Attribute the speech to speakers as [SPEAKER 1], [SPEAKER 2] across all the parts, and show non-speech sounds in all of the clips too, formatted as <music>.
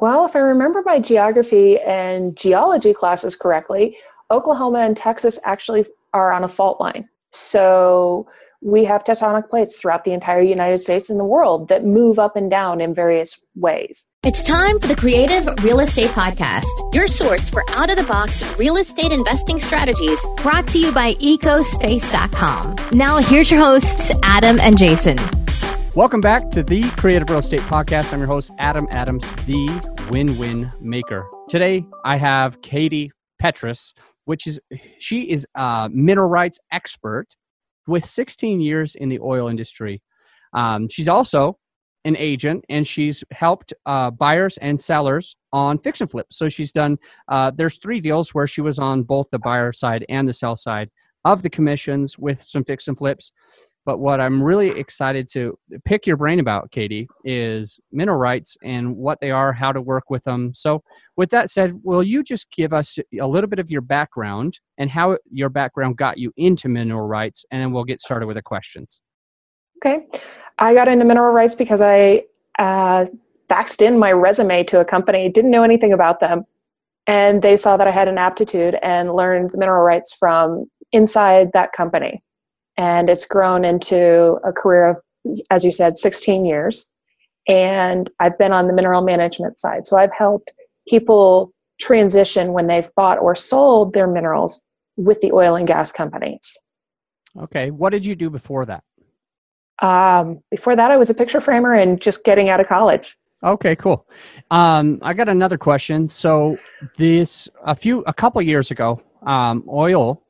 [SPEAKER 1] Well, if I remember my geography and geology classes correctly, Oklahoma and Texas actually are on a fault line. So we have tectonic plates throughout the entire United States and the world that move up and down in various ways.
[SPEAKER 2] It's time for the Creative Real Estate Podcast, your source for out of the box real estate investing strategies brought to you by ecospace.com. Now, here's your hosts, Adam and Jason.
[SPEAKER 3] Welcome back to the Creative Real Estate Podcast. I'm your host, Adam Adams, the win win maker. Today, I have Katie Petrus, which is she is a mineral rights expert with 16 years in the oil industry. Um, she's also an agent and she's helped uh, buyers and sellers on fix and flip. So she's done, uh, there's three deals where she was on both the buyer side and the sell side of the commissions with some fix and flips. But what I'm really excited to pick your brain about, Katie, is mineral rights and what they are, how to work with them. So, with that said, will you just give us a little bit of your background and how your background got you into mineral rights, and then we'll get started with the questions.
[SPEAKER 1] Okay. I got into mineral rights because I uh, faxed in my resume to a company, didn't know anything about them, and they saw that I had an aptitude and learned mineral rights from inside that company and it's grown into a career of, as you said, 16 years. And I've been on the mineral management side. So I've helped people transition when they've bought or sold their minerals with the oil and gas companies.
[SPEAKER 3] Okay. What did you do before that?
[SPEAKER 1] Um, before that, I was a picture framer and just getting out of college.
[SPEAKER 3] Okay, cool. Um, I got another question. So this a few a couple years ago, um, oil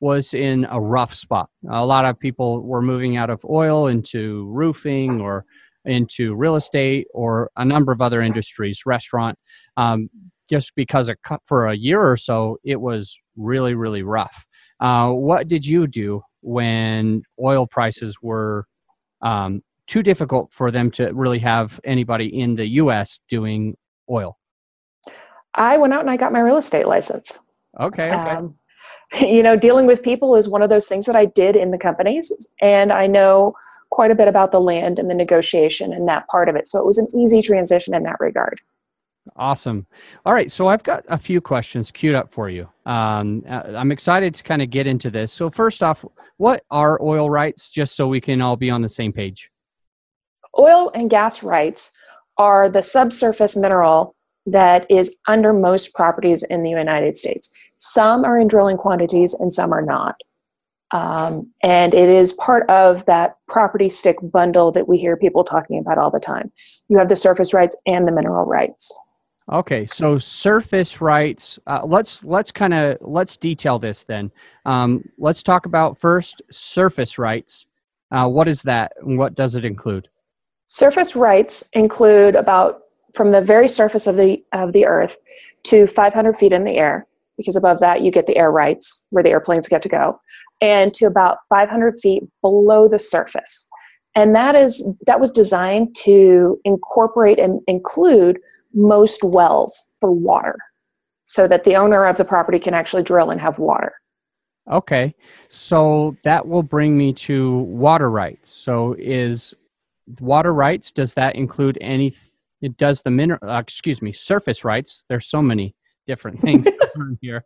[SPEAKER 3] was in a rough spot. A lot of people were moving out of oil into roofing or into real estate or a number of other industries, restaurant. Um, just because of, for a year or so, it was really, really rough. Uh, what did you do when oil prices were um, too difficult for them to really have anybody in the U.S. doing oil?
[SPEAKER 1] I went out and I got my real estate license.
[SPEAKER 3] Okay. Okay. Um,
[SPEAKER 1] you know, dealing with people is one of those things that I did in the companies, and I know quite a bit about the land and the negotiation and that part of it. So it was an easy transition in that regard.
[SPEAKER 3] Awesome. All right, so I've got a few questions queued up for you. Um, uh, I'm excited to kind of get into this. So first off, what are oil rights? Just so we can all be on the same page.
[SPEAKER 1] Oil and gas rights are the subsurface mineral that is under most properties in the United States. Some are in drilling quantities and some are not. Um, and it is part of that property stick bundle that we hear people talking about all the time. You have the surface rights and the mineral rights.
[SPEAKER 3] Okay, so surface rights. Uh, let's let's kind of let's detail this then. Um, let's talk about first surface rights. Uh, what is that, and what does it include?
[SPEAKER 1] Surface rights include about from the very surface of the of the earth to 500 feet in the air because above that you get the air rights where the airplanes get to go and to about 500 feet below the surface. And that is that was designed to incorporate and include most wells for water so that the owner of the property can actually drill and have water.
[SPEAKER 3] Okay so that will bring me to water rights. So is water rights does that include any it does the mineral, uh, excuse me, surface rights. There's so many different things <laughs> here.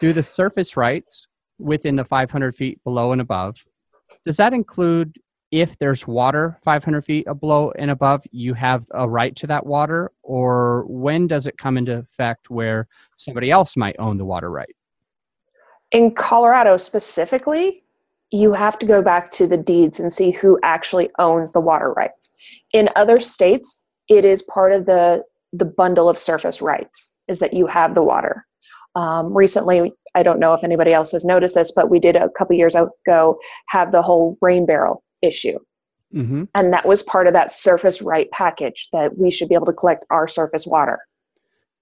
[SPEAKER 3] Do the surface rights within the 500 feet below and above. Does that include if there's water 500 feet below and above, you have a right to that water? Or when does it come into effect where somebody else might own the water right?
[SPEAKER 1] In Colorado specifically, you have to go back to the deeds and see who actually owns the water rights. In other states, it is part of the the bundle of surface rights is that you have the water. Um, recently, I don't know if anybody else has noticed this, but we did a couple years ago have the whole rain barrel issue. Mm-hmm. And that was part of that surface right package that we should be able to collect our surface water.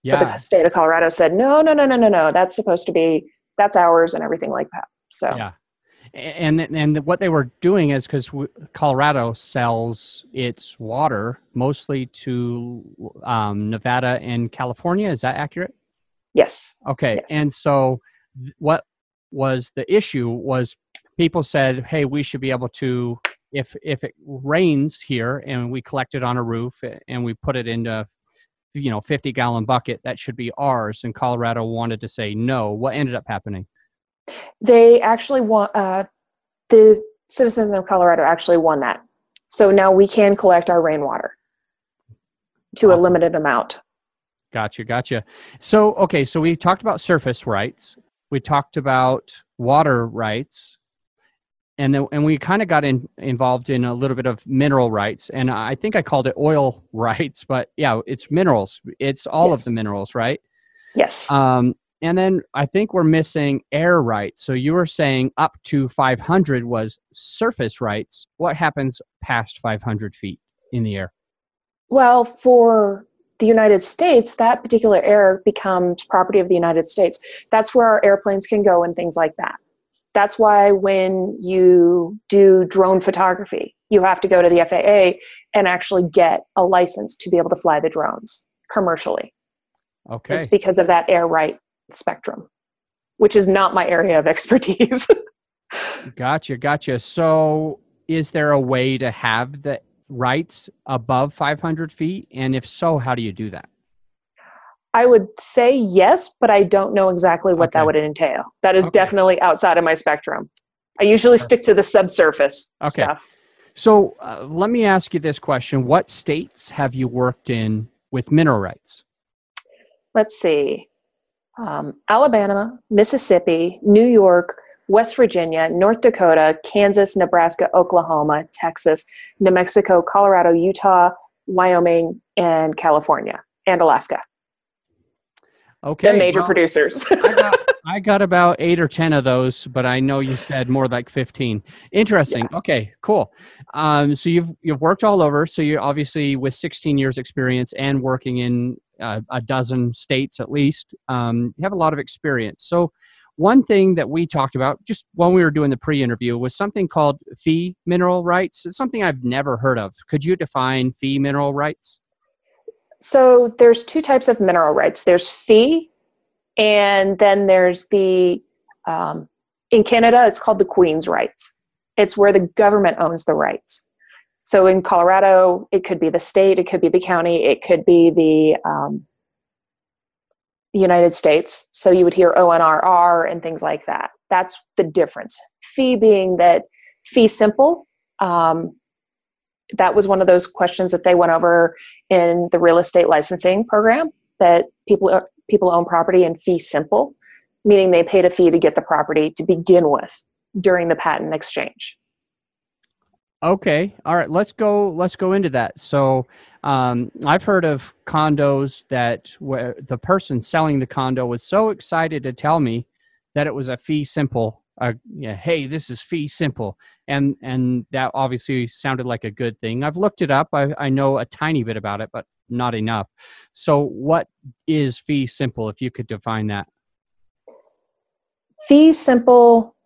[SPEAKER 1] Yeah. But the state of Colorado said, no, no, no, no, no, no. That's supposed to be, that's ours and everything like that. So,
[SPEAKER 3] yeah and and what they were doing is because Colorado sells its water mostly to um, Nevada and California. Is that accurate?
[SPEAKER 1] Yes.
[SPEAKER 3] Okay,
[SPEAKER 1] yes.
[SPEAKER 3] and so what was the issue was people said, "Hey, we should be able to if if it rains here and we collect it on a roof and we put it into you know 50 gallon bucket that should be ours and colorado wanted to say no what ended up happening
[SPEAKER 1] they actually want uh, the citizens of colorado actually won that. So now we can collect our rainwater to awesome. a limited amount.
[SPEAKER 3] Gotcha gotcha. So okay so we talked about surface rights. We talked about water rights. And then and we kind of got in, involved in a little bit of mineral rights. And i think i called it oil <laughs> rights but yeah it's minerals. It's all yes. of the minerals right?
[SPEAKER 1] Yes.
[SPEAKER 3] Um and then i think we're missing air rights so you were saying up to 500 was surface rights what happens past 500 feet in the air
[SPEAKER 1] well for the United States, that particular air becomes property of the United States. That's where our airplanes can go and things like that. That's why when you do drone photography, you have to go to the FAA and actually get a license to be able to fly the drones commercially.
[SPEAKER 3] Okay.
[SPEAKER 1] It's because of that air right spectrum, which is not my area of <laughs> expertise.
[SPEAKER 3] gotcha, gotcha. So, is there a way to have the rights above 500 feet? And if so, how do you do that?
[SPEAKER 1] I would say yes, but I don't know exactly what okay. that would entail. That is okay. definitely outside of my spectrum. I usually stick to the subsurface okay. stuff.
[SPEAKER 3] So uh, let me ask you this question What states have you worked in with mineral rights?
[SPEAKER 1] Let's see um, Alabama, Mississippi, New York, West Virginia, North Dakota, Kansas, Nebraska, Oklahoma, Texas, New Mexico, Colorado, Utah, Wyoming, and California, and Alaska.
[SPEAKER 3] Okay.
[SPEAKER 1] The major well, producers.
[SPEAKER 3] I, got, <laughs> I, got, about eight or 10 of those, but I know you said more like 15. Interesting. Yeah. Okay, cool. Um, so you've, you've worked all over. So you're obviously with 16 years experience and working in uh, a dozen states at least, um, you have a lot of experience. So one thing that we talked about just when we were doing the pre-interview was something called fee mineral rights. It's something I've never heard of. Could you define fee mineral rights?
[SPEAKER 1] So there's two types of mineral rights. There's fee, and then there's the um, in Canada it's called the Queen's rights. It's where the government owns the rights. So in Colorado, it could be the state, it could be the county, it could be the um, United States. So you would hear ONRR and things like that. That's the difference. Fee being that fee simple. Um, that was one of those questions that they went over in the real estate licensing program that people uh, people own property in fee simple meaning they paid a fee to get the property to begin with during the patent exchange.
[SPEAKER 3] Okay all right let's go let's go into that. So um, i've heard of condos that where the person selling the condo was so excited to tell me that it was a fee simple hey, this is fee simple, and and that obviously sounded like a good thing. I've looked it up. I I know a tiny bit about it, but not enough. So, what is fee simple? If you could define that.
[SPEAKER 1] Fee simple,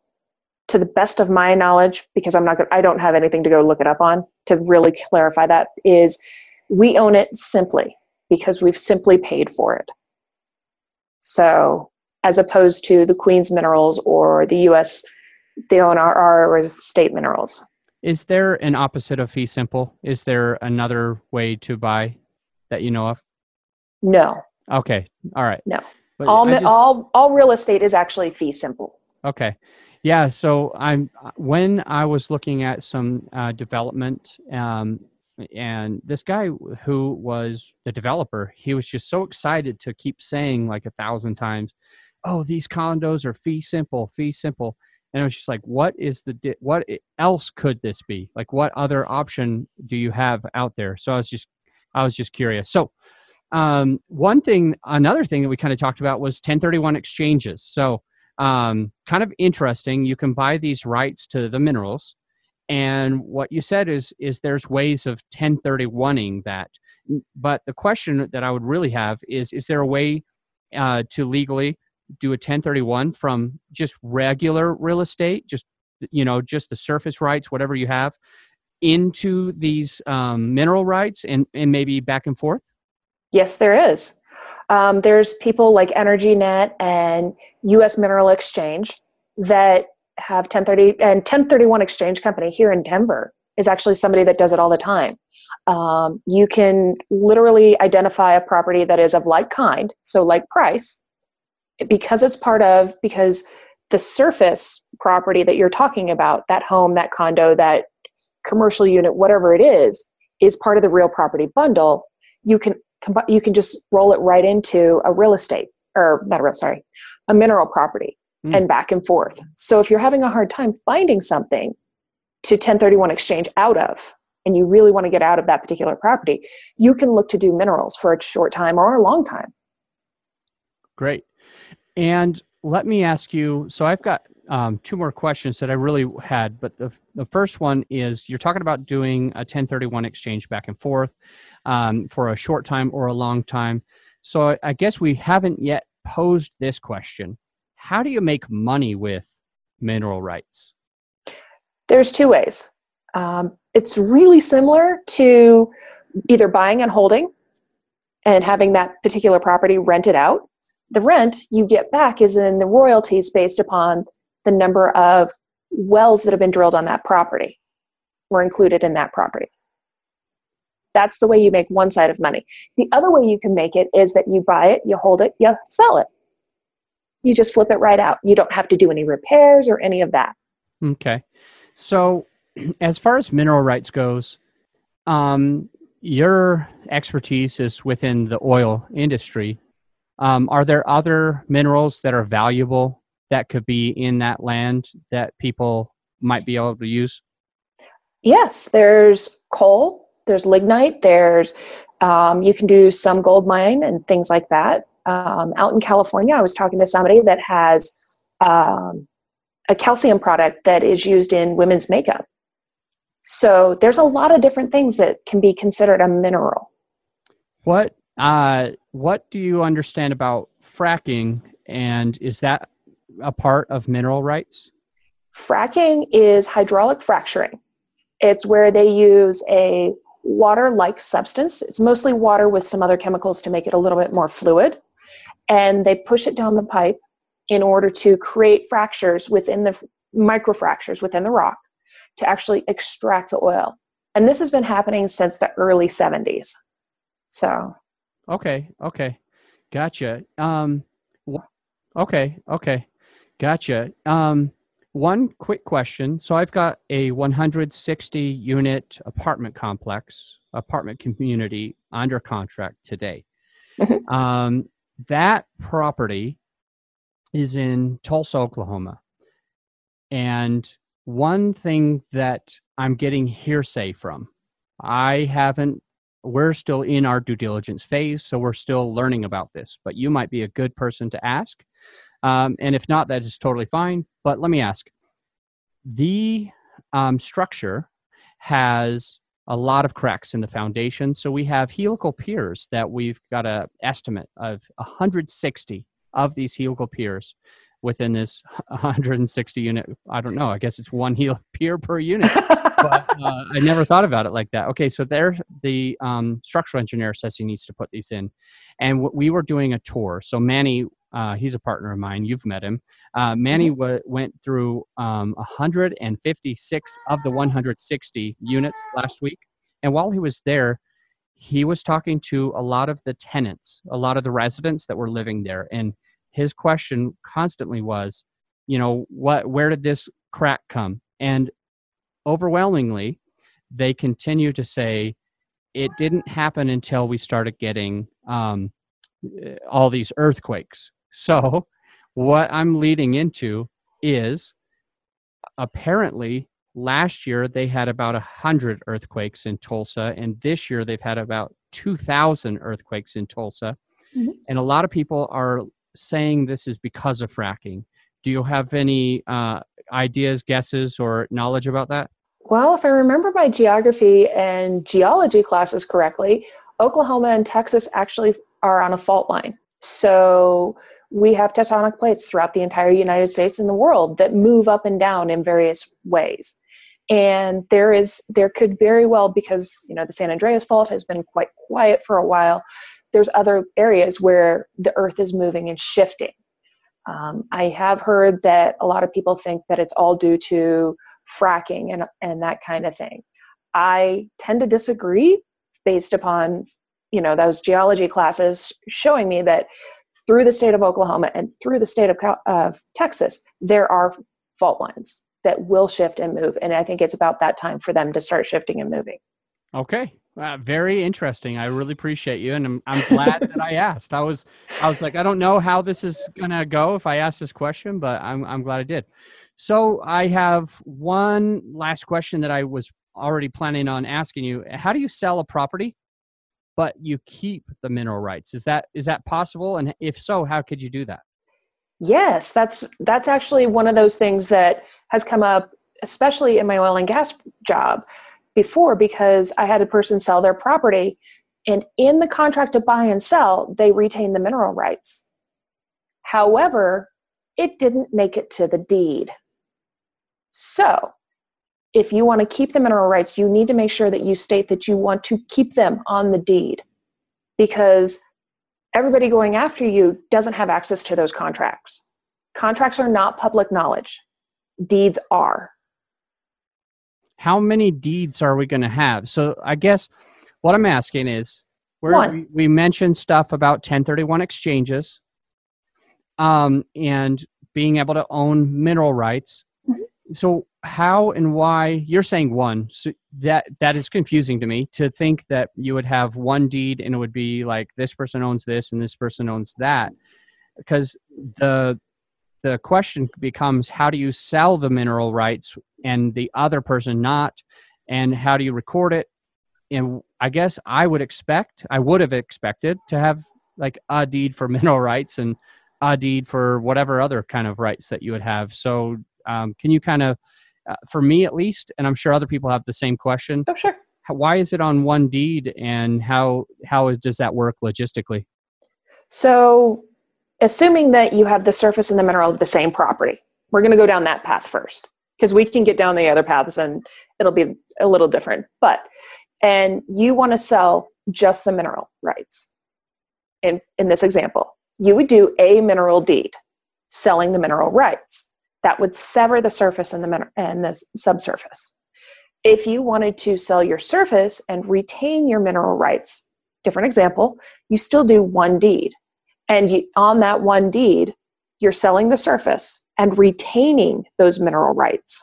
[SPEAKER 1] to the best of my knowledge, because I'm not I don't have anything to go look it up on to really clarify that. Is we own it simply because we've simply paid for it. So as opposed to the Queen's minerals or the U.S. the ONRR or state minerals.
[SPEAKER 3] Is there an opposite of fee simple? Is there another way to buy that you know of?
[SPEAKER 1] No.
[SPEAKER 3] Okay. All right.
[SPEAKER 1] No. But all just, all all real estate is actually fee simple.
[SPEAKER 3] Okay. Yeah. So I'm when I was looking at some uh, development, um, and this guy who was the developer, he was just so excited to keep saying like a thousand times, oh these condos are fee simple fee simple. And it was just like what is the di- what else could this be? Like what other option do you have out there? So i was just i was just curious. So um, one thing another thing that we kind of talked about was 1031 exchanges. So um, kind of interesting you can buy these rights to the minerals. And what you said is is there's ways of 1031ing that. But the question that i would really have is is there a way uh, to legally do a 1031 from just regular real estate, just you know, just the surface rights, whatever you have, into these um, mineral rights, and and maybe back and forth?
[SPEAKER 1] Yes, there is. Um, there's people like EnergyNet and U.S. Mineral Exchange that have 1030 and 1031 Exchange Company here in Denver is actually somebody that does it all the time. Um, you can literally identify a property that is of like kind, so like price, because it's part of, because the surface property that you're talking about, that home, that condo, that commercial unit, whatever it is, is part of the real property bundle. You can you can just roll it right into a real estate or not a real sorry, a mineral property mm. and back and forth. So if you're having a hard time finding something to 1031 exchange out of, and you really want to get out of that particular property, you can look to do minerals for a short time or a long time.
[SPEAKER 3] Great. And let me ask you so I've got um, two more questions that I really had, but the, the first one is you're talking about doing a 1031 exchange back and forth um, for a short time or a long time. So I guess we haven't yet posed this question How do you make money with mineral rights?
[SPEAKER 1] There's two ways. Um, it's really similar to either buying and holding and having that particular property rented out. The rent you get back is in the royalties based upon the number of wells that have been drilled on that property were included in that property. That's the way you make one side of money. The other way you can make it is that you buy it, you hold it, you sell it. You just flip it right out. You don't have to do any repairs or any of that.
[SPEAKER 3] Okay. So, <clears throat> as far as mineral rights goes, um, your expertise is within the oil industry. Um, are there other minerals that are valuable that could be in that land that people might be able to use?
[SPEAKER 1] Yes, there's coal, there's lignite, there's um, you can do some gold mine and things like that. Um, out in California, I was talking to somebody that has um, a calcium product that is used in women's makeup. So there's a lot of different things that can be considered a mineral.
[SPEAKER 3] What uh, what do you understand about fracking, and is that a part of mineral rights?
[SPEAKER 1] Fracking is hydraulic fracturing. It's where they use a water like substance. It's mostly water with some other chemicals to make it a little bit more fluid. And they push it down the pipe in order to create fractures within the microfractures within the rock to actually extract the oil. And this has been happening since the early 70s. So.
[SPEAKER 3] Okay. Okay. Gotcha. Um, okay. Okay. Gotcha. Um, one quick question. So I've got a 160 unit apartment complex, apartment community under contract today. Mm-hmm. <laughs> Um, that property is in Tulsa, Oklahoma. And one thing that I'm getting hearsay from, I haven't, we're still in our due diligence phase, so we're still learning about this, but you might be a good person to ask um, and if not, that is totally fine. But let me ask the um, structure has a lot of cracks in the foundation. So we have helical piers that we've got an estimate of 160 of these helical piers within this 160 unit. I don't know. I guess it's one heel <laughs> pier per unit. <laughs> but uh, I never thought about it like that. Okay, so there, the um, structural engineer says he needs to put these in, and we were doing a tour. So Manny uh, he's a partner of mine. You've met him. Uh, Manny mm-hmm. w- went through um, 156 of the 160 units last week. And while he was there, he was talking to a lot of the tenants, a lot of the residents that were living there. And his question constantly was, you know, what, where did this crack come? And overwhelmingly, they continue to say it didn't happen until we started getting um, all these earthquakes so, what I'm leading into is apparently last year they had about 100 earthquakes in Tulsa, and this year they've had about 2,000 earthquakes in Tulsa. Mm-hmm. And a lot of people are saying this is because of fracking. Do you have any uh, ideas, guesses, or knowledge about that?
[SPEAKER 1] Well, if I remember my geography and geology classes correctly, Oklahoma and Texas actually are on a fault line. So we have tectonic plates throughout the entire United States and the world that move up and down in various ways. And there is there could very well because you know the San Andreas fault has been quite quiet for a while. There's other areas where the Earth is moving and shifting. Um, I have heard that a lot of people think that it's all due to fracking and and that kind of thing. I tend to disagree based upon, you know, those geology classes showing me that through the state of Oklahoma and through the state of, of Texas, there are fault lines that will shift and move. And I think it's about that time for them to start shifting and moving.
[SPEAKER 3] Okay. Very interesting. I really appreciate you, and I'm, I'm glad that I asked. I was I was like, I don't know how this is gonna go if I ask this question, but I'm I'm glad I did. So I have one last question that I was already planning on asking you. How do you sell a property, but you keep the mineral rights? Is that is that possible? And if so, how could you do that?
[SPEAKER 1] Yes, that's that's actually one of those things that has come up, especially in my oil and gas job before, because I had a person sell their property, and in the contract to buy and sell, they retain the mineral rights. However, it didn't make it to the deed. So, if you want to keep the mineral rights, you need to make sure that you state that you want to keep them on the deed because everybody going after you doesn't have access to those contracts. Contracts are not public knowledge, deeds are.
[SPEAKER 3] How many deeds are we going to have? So I guess what I'm asking is we we mentioned stuff about 1031 exchanges um, and being able to own mineral rights. Mm-hmm. So how and why you're saying one so that that is confusing to me to think that you would have one deed and it would be like this person owns this and this person owns that because the the question becomes how do you sell the mineral rights and the other person not and how do you record it and i guess i would expect i would have expected to have like a deed for <laughs> mineral rights and a deed for whatever other kind of rights that you would have so um, can you kind of uh, for me at least, and I'm sure other people have the same question.
[SPEAKER 1] Oh, sure.
[SPEAKER 3] Why is it on one deed, and how how does that work logistically?
[SPEAKER 1] So, assuming that you have the surface and the mineral of the same property, we're going to go down that path first because we can get down the other paths and it'll be a little different. But and you want to sell just the mineral rights. In in this example, you would do a mineral deed, selling the mineral rights that would sever the surface and the, and the subsurface. If you wanted to sell your surface and retain your mineral rights, different example, you still do one deed. And on that one deed, you're selling the surface and retaining those mineral rights.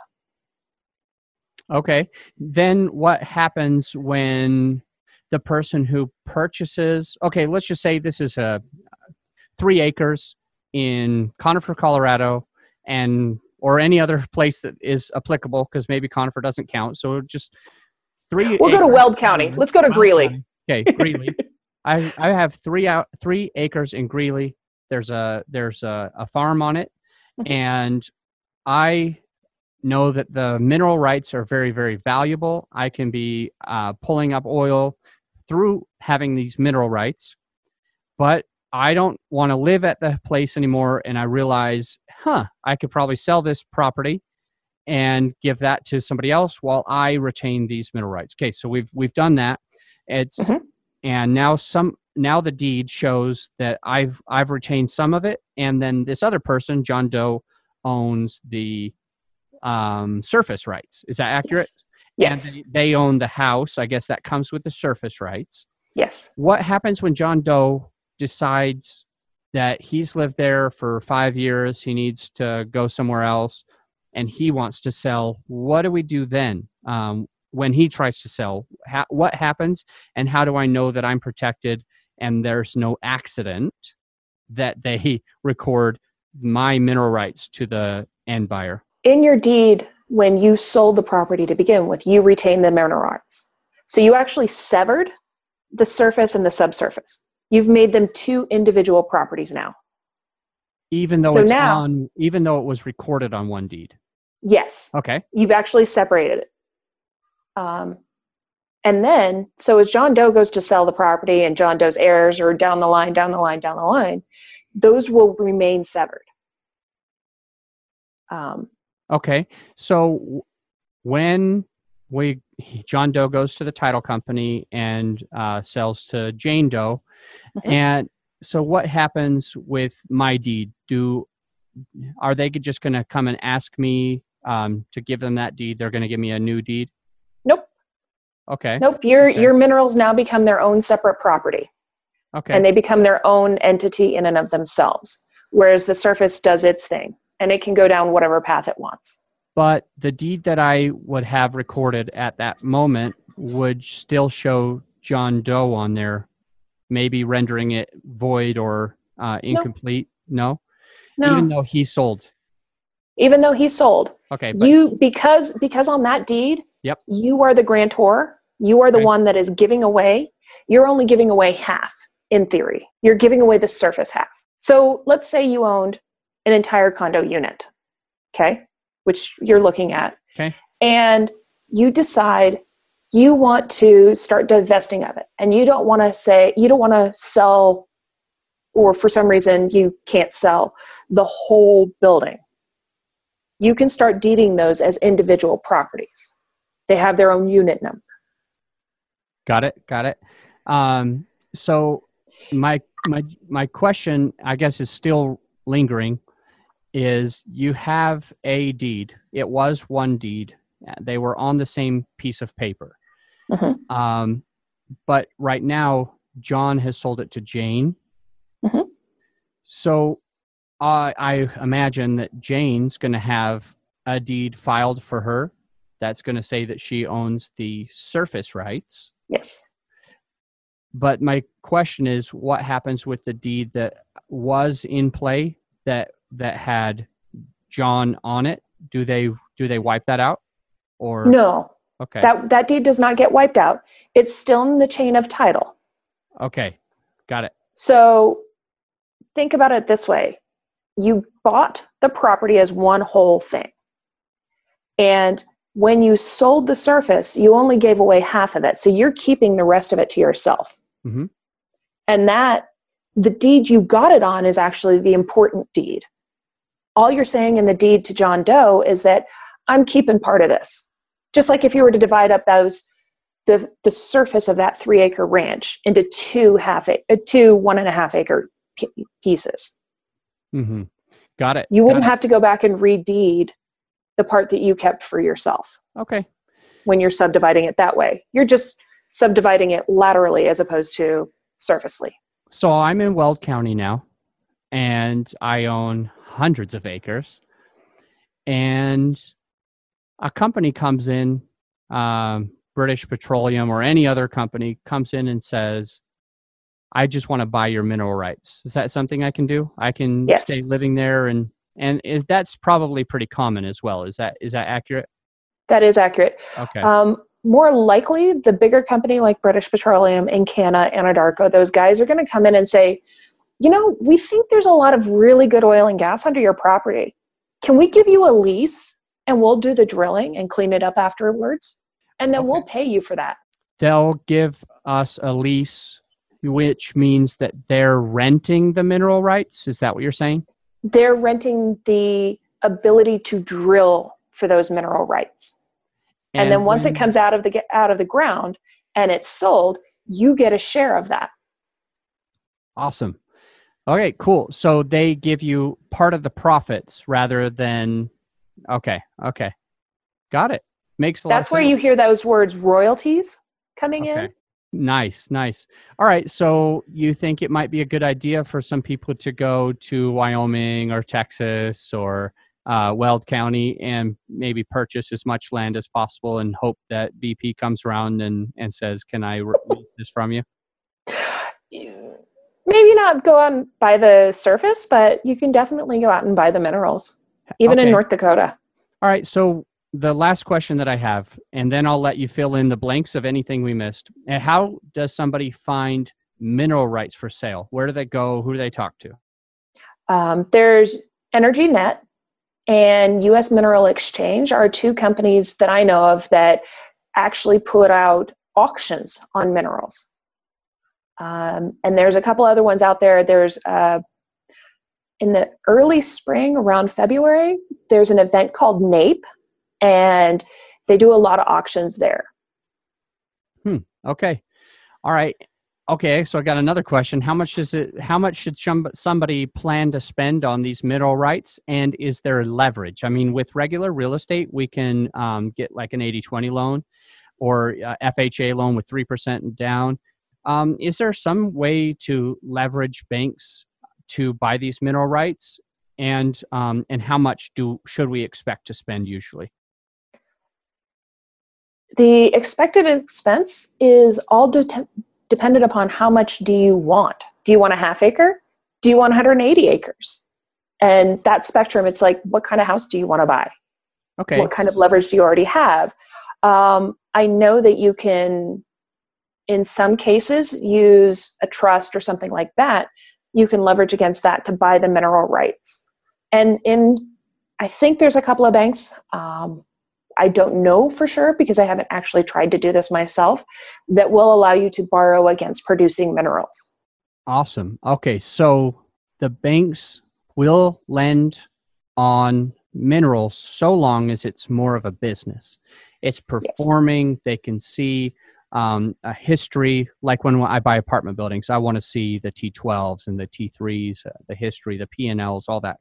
[SPEAKER 3] Okay. Then what happens when the person who purchases, okay, let's just say this is a uh, three acres in Conifer, Colorado and or any other place that is applicable because maybe Conifer doesn't count. So just three.
[SPEAKER 1] We'll go to Weld County. Let's go to Weld Greeley.
[SPEAKER 3] County. Okay, Greeley. <laughs> I I have three out three acres in Greeley. There's a there's a, a farm on it, <laughs> and I know that the mineral rights are very very valuable. I can be uh, pulling up oil through having these mineral rights, but I don't want to live at the place anymore. And I realize huh, I could probably sell this property and give that to somebody else while I retain these mineral rights. Okay, so we've we've done that. It's mm-hmm. And now some now the deed shows that I've I've retained some of it, and then this other person, John Doe, owns the um, surface rights. Is that accurate?
[SPEAKER 1] Yes.
[SPEAKER 3] And they, they own the house. I guess that comes with the surface rights.
[SPEAKER 1] Yes.
[SPEAKER 3] What happens when John Doe decides that he's lived there for five years, he needs to go somewhere else, and he wants to sell, what do we do then um, when he tries to sell? Ha- what happens, and how do I know that I'm protected and there's no accident that they <laughs> record my mineral rights to the end buyer?
[SPEAKER 1] In your deed, when you sold the property to begin with, you retain the mineral rights. So you actually severed the surface and the subsurface. You've made them two individual properties now.
[SPEAKER 3] Even though so it's now, on, even though it was recorded on one deed.
[SPEAKER 1] Yes.
[SPEAKER 3] Okay.
[SPEAKER 1] You've actually separated it. Um, and then, so as John Doe goes to sell the property and John Doe's heirs are down the line, down the line, down the line, those will remain severed.
[SPEAKER 3] Um, okay. So when we John Doe goes to the title company and uh, sells to Jane Doe, Mm-hmm. And so what happens with my deed? Do are they just going to come and ask me um, to give them that deed? They're going to give me a new deed? Okay.
[SPEAKER 1] Nope, your
[SPEAKER 3] Okay.
[SPEAKER 1] your minerals now become their own separate property
[SPEAKER 3] Okay.
[SPEAKER 1] and they become their own entity in and of themselves. Whereas the surface does its thing and it can go down whatever path it wants.
[SPEAKER 3] but the deed that I would have recorded at that moment would still show John Doe on there, maybe rendering it void or uh, incomplete. No?
[SPEAKER 1] No,
[SPEAKER 3] even
[SPEAKER 1] even,
[SPEAKER 3] though he sold.
[SPEAKER 1] Even though he sold,
[SPEAKER 3] Okay, but
[SPEAKER 1] you because because on that deed,
[SPEAKER 3] Yep.
[SPEAKER 1] you are the grantor. You are the
[SPEAKER 3] Okay.
[SPEAKER 1] one that is giving away. You're only giving away half in theory. You're giving away the surface half. So let's say you owned an entire condo unit, okay, which you're looking at.
[SPEAKER 3] Okay.
[SPEAKER 1] And you decide you want to start divesting of it. And you don't want to say, you don't want to sell, or for some reason you can't sell the whole building. You can start deeding those as individual properties. They have their own unit number.
[SPEAKER 3] Got it, got it. Um, so my my my question, I guess, is still lingering. Is you have a deed? It was one deed. uh, They were on the same piece of paper.
[SPEAKER 1] Mhm.
[SPEAKER 3] Um, but right now, John has sold it to Jane.
[SPEAKER 1] Mhm.
[SPEAKER 3] So I I imagine that Jane's going to have a deed filed for her that's going to say that she owns the surface rights.
[SPEAKER 1] Yes.
[SPEAKER 3] But my question is, what happens with the deed that was in play that that had John on it? Do they do they wipe that out? Or
[SPEAKER 1] No,
[SPEAKER 3] okay,
[SPEAKER 1] that that deed does not get wiped out. It's still in the chain of title.
[SPEAKER 3] okay, got it.
[SPEAKER 1] So think about it this way you bought the property as one whole thing. And when you sold the surface, you only gave away half of it. So you're keeping the rest of it to yourself.
[SPEAKER 3] Mhm.
[SPEAKER 1] And that, the deed you got it on is actually the important deed. All you're saying in the deed to John Doe is that I'm keeping part of this. Just like if you were to divide up those the the surface of that three acre ranch into two half a, uh, two one and a half acre p- pieces.
[SPEAKER 3] hmm Got it.
[SPEAKER 1] You wouldn't
[SPEAKER 3] got
[SPEAKER 1] have to go back and redeed the part that you kept for yourself.
[SPEAKER 3] Okay.
[SPEAKER 1] when you're subdividing it that way. You're just subdividing it laterally as opposed to surfacely.
[SPEAKER 3] So I'm in Weld County now, and I own hundreds of acres. And a company comes in, um, British Petroleum or any other company comes in and says, "I just want to buy your mineral rights." Is that something I can do? I can
[SPEAKER 1] Yes.
[SPEAKER 3] stay living there, and and is that's probably pretty common as well. Is that is that accurate?
[SPEAKER 1] That is accurate.
[SPEAKER 3] Okay.
[SPEAKER 1] Um, more likely, the bigger company like British Petroleum, Encana, Anadarko, those guys are going to come in and say, you know, we think there's a lot of really good oil and gas under your property. Can we give you a lease and we'll do the drilling and clean it up afterwards? And then we'll pay you for that.
[SPEAKER 3] They'll give us a lease, which means that they're renting the mineral rights. Is that what you're saying?
[SPEAKER 1] They're renting the ability to drill for those mineral rights. And, then once
[SPEAKER 3] when-
[SPEAKER 1] it comes out of the out of the ground and it's sold, you get a share of that.
[SPEAKER 3] Awesome. Okay, cool. So they give you part of the profits rather than okay, okay. Got it. Makes a lot
[SPEAKER 1] That's where
[SPEAKER 3] sense.
[SPEAKER 1] you hear those words royalties coming in.
[SPEAKER 3] Nice, nice. All right, so you think it might be a good idea for some people to go to Wyoming or Texas or uh, Weld County and maybe purchase as much land as possible and hope that BP comes around and, and says, "Can I lease this from you?"
[SPEAKER 1] Maybe not go out and buy the surface, but you can definitely go out and buy the minerals, even
[SPEAKER 3] Okay.
[SPEAKER 1] in North Dakota.
[SPEAKER 3] All right. So the last question that I have, and then I'll let you fill in the blanks of anything we missed. How does somebody find mineral rights for sale? Where do they go? Who do they talk to?
[SPEAKER 1] Um, there's EnergyNet and U.S. Mineral Exchange are two companies that I know of that actually put out auctions on minerals. Um, and there's a couple other ones out there. There's uh, in the early spring, around February, there's an event called NAPE, and they do a lot of auctions there. Hmm.
[SPEAKER 3] Okay. All right. Okay. So I got another question. How much is it? How much should somebody plan to spend on these mineral rights? And is there leverage? I mean, with regular real estate, we can um, get like an 80 20 loan. or uh, FHA loan with 3% down. Um, is there some way to leverage banks to buy these mineral rights? And, um, and how much do, should we expect to spend usually?
[SPEAKER 1] The expected expense is all de- dependent upon how much do you want. Do you want a half acre? Do you want 180 acres? And that spectrum, it's like, what kind of house do you want to buy?
[SPEAKER 3] Okay.
[SPEAKER 1] What kind of leverage do you already have? Um, I know that you can, in some cases, use a trust or something like that. You can leverage against that to buy the mineral rights. And in, I think there's a couple of banks. Um, I don't know for sure because I haven't actually tried to do this myself that will allow you to borrow against producing minerals.
[SPEAKER 3] Awesome. Okay, so the banks will lend on minerals so long as it's more of a business. It's performing, yes. they can see um, a history, like when I buy apartment buildings, I want to see the T12s and the T3s, uh, the history, the P&Ls, all that.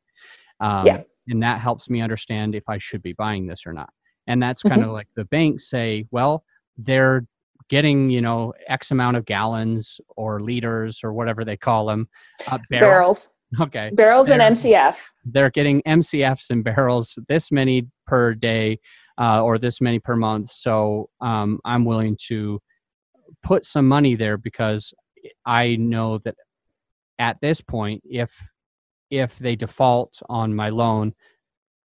[SPEAKER 3] Um, yeah. And that helps me understand if I should be buying this or not. And that's kind mm-hmm. of like the banks say, well, they're getting, you know, X amount of gallons or liters or whatever they call them.
[SPEAKER 1] Uh, barrels. <laughs>
[SPEAKER 3] Okay.
[SPEAKER 1] Barrels they're, and MCF.
[SPEAKER 3] They're getting MCFs and barrels this many per day uh, or this many per month. So um, I'm willing to put some money there because I know that at this point, if if they default on my loan,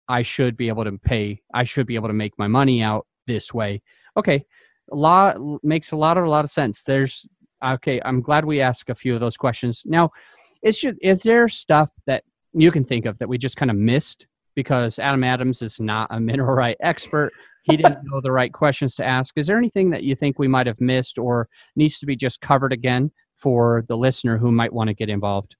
[SPEAKER 3] I should be able to pay. I should be able to make my money out this way. Okay, a lot makes a lot of a lot of sense. There's okay. I'm glad we asked a few of those questions. Now, is just, is there stuff that you can think of that we just kind of missed because Adam Adams is not a <laughs> mineral right expert? He didn't <laughs> know the right questions to ask. Is there anything that you think we might have missed or needs to be just covered again for the listener who might want to get involved?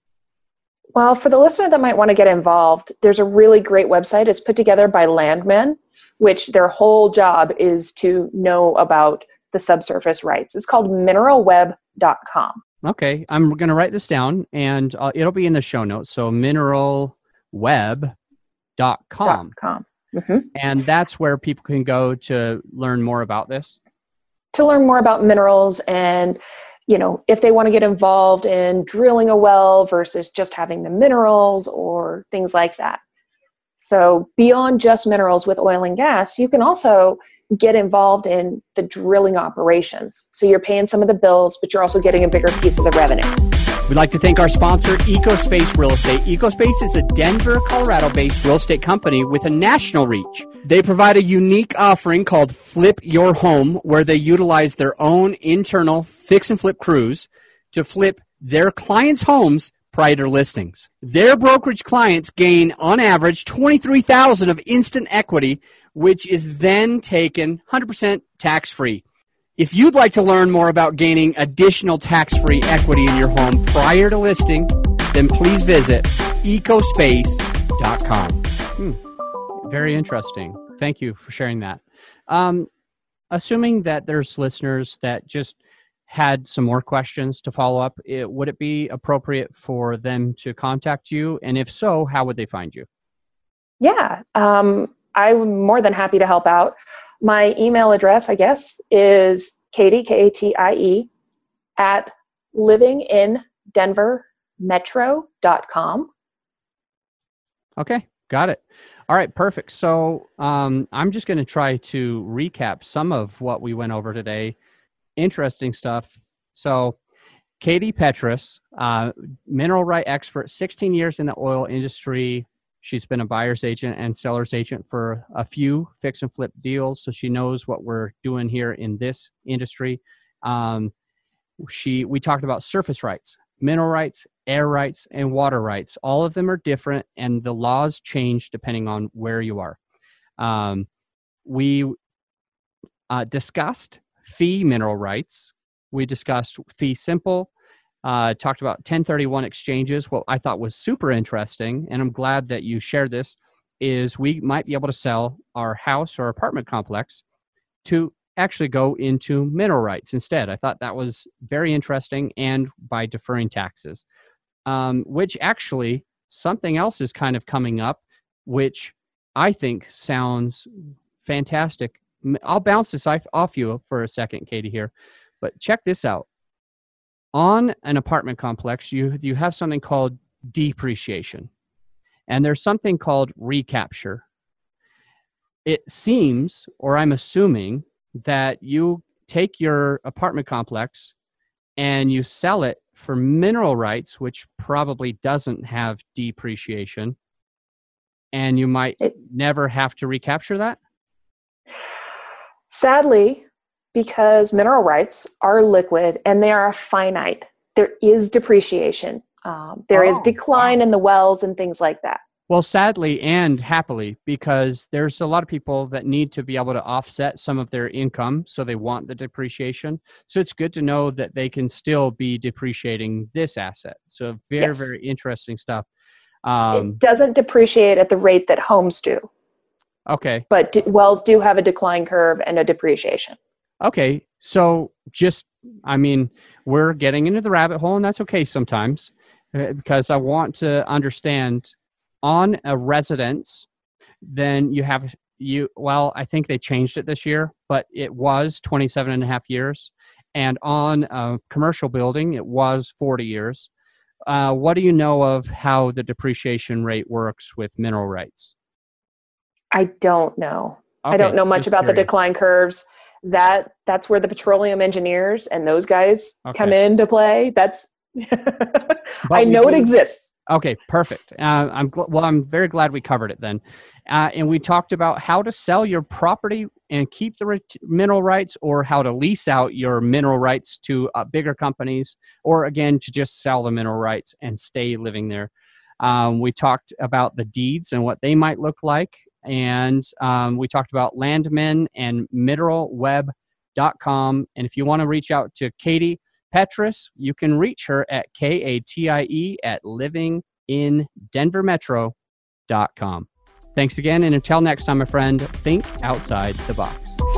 [SPEAKER 1] Well, for the listener that might want to get involved, there's a really great website. It's put together by landmen, which their whole job is to know about the subsurface rights. It's called mineralweb.com.
[SPEAKER 3] Okay, I'm going to write this down and uh, it'll be in the show notes. So mineralweb.com.
[SPEAKER 1] .com. Mm-hmm.
[SPEAKER 3] And that's where people can go to learn more about this.
[SPEAKER 1] To learn more about minerals and you know, if they want to get involved in drilling a well versus just having the minerals or things like that. So, beyond just minerals with oil and gas, you can also get involved in the drilling operations. So, you're paying some of the bills, but you're also getting a bigger piece of the revenue.
[SPEAKER 3] We'd like to thank our sponsor, EcoSpace Real Estate. EcoSpace is a Denver, Colorado based real estate company with a national reach. They provide a unique offering called Flip Your Home, where they utilize their own internal fix and flip crews to flip their clients' homes prior to listings. Their brokerage clients gain on average 23,000 of instant equity, which is then taken 100% tax free. If you'd like to learn more about gaining additional tax free equity in your home prior to listing, then please visit ecospace.com. Hmm. Very interesting. Thank you for sharing that. Um, assuming that there's listeners that just had some more questions to follow up, it, would it be appropriate for them to contact you? And if so, how would they find you?
[SPEAKER 1] Yeah, um, I'm more than happy to help out. My email address, I guess, is Katie, K A T I E, at livingindenvermetro.com.
[SPEAKER 3] Okay, got it. All right, perfect. So um, I'm just going to try to recap some of what we went over today. Interesting stuff. So, Katie Petrus, uh, mineral right expert, 16 years in the oil industry, She's been a buyer's agent and seller's agent for a few fix and flip deals, so she knows what we're doing here in this industry. Um, she we talked about surface rights, mineral rights, air rights, and water rights. All of them are different, and the laws change depending on where you are. Um, we uh, discussed fee mineral rights. We discussed fee simple uh, talked about 1031 exchanges. What I thought was super interesting, and I'm glad that you shared this, is we might be able to sell our house or apartment complex to actually go into mineral rights instead. I thought that was very interesting, and by deferring taxes, um, which actually something else is kind of coming up, which I think sounds fantastic I'll bounce this off you for a second, Katie, here. But check this out. On an apartment complex, you, you have something called depreciation, and there's something called recapture. It seems, or I'm assuming, that you take your apartment complex and you sell it for mineral rights, which probably doesn't have depreciation, and you might it, never have to recapture that?
[SPEAKER 1] Sadly, because mineral rights are liquid and they are finite, there is depreciation. Um, there oh, is decline wow. in the wells and things like that.
[SPEAKER 3] Well, sadly and happily, because there's a lot of people that need to be able to offset some of their income, so they want the depreciation. So it's good to know that they can still be depreciating this asset. So very, yes. very interesting stuff.
[SPEAKER 1] Um, it doesn't depreciate at the rate that homes do.
[SPEAKER 3] Okay.
[SPEAKER 1] But d- wells do have a decline curve and a depreciation.
[SPEAKER 3] Okay. So just, I mean, we're getting into the rabbit hole, and that's okay sometimes uh, because I want to understand on a residence, then you have you well i think they changed it this year but it was 27 and a half years and on a commercial building it was 40 years. Uh, what do you know of how the depreciation rate works with mineral rights?
[SPEAKER 1] I don't know. Okay, i don't know much about the decline curves that that's where the petroleum engineers and those guys okay. come into play that's <laughs> i know it exists
[SPEAKER 3] Okay, perfect. Uh, I'm gl- well. I'm very glad we covered it then, uh, and we talked about how to sell your property and keep the mineral rights, or how to lease out your mineral rights to uh, bigger companies, or again to just sell the mineral rights and stay living there. Um, we talked about the deeds and what they might look like, and um, we talked about Landmen and MineralWeb.com. And if you want to reach out to Katie Petrus, you can reach her at K A T I E at livingindenvermetro.com. Thanks again, and until next time, my friend, think outside the box.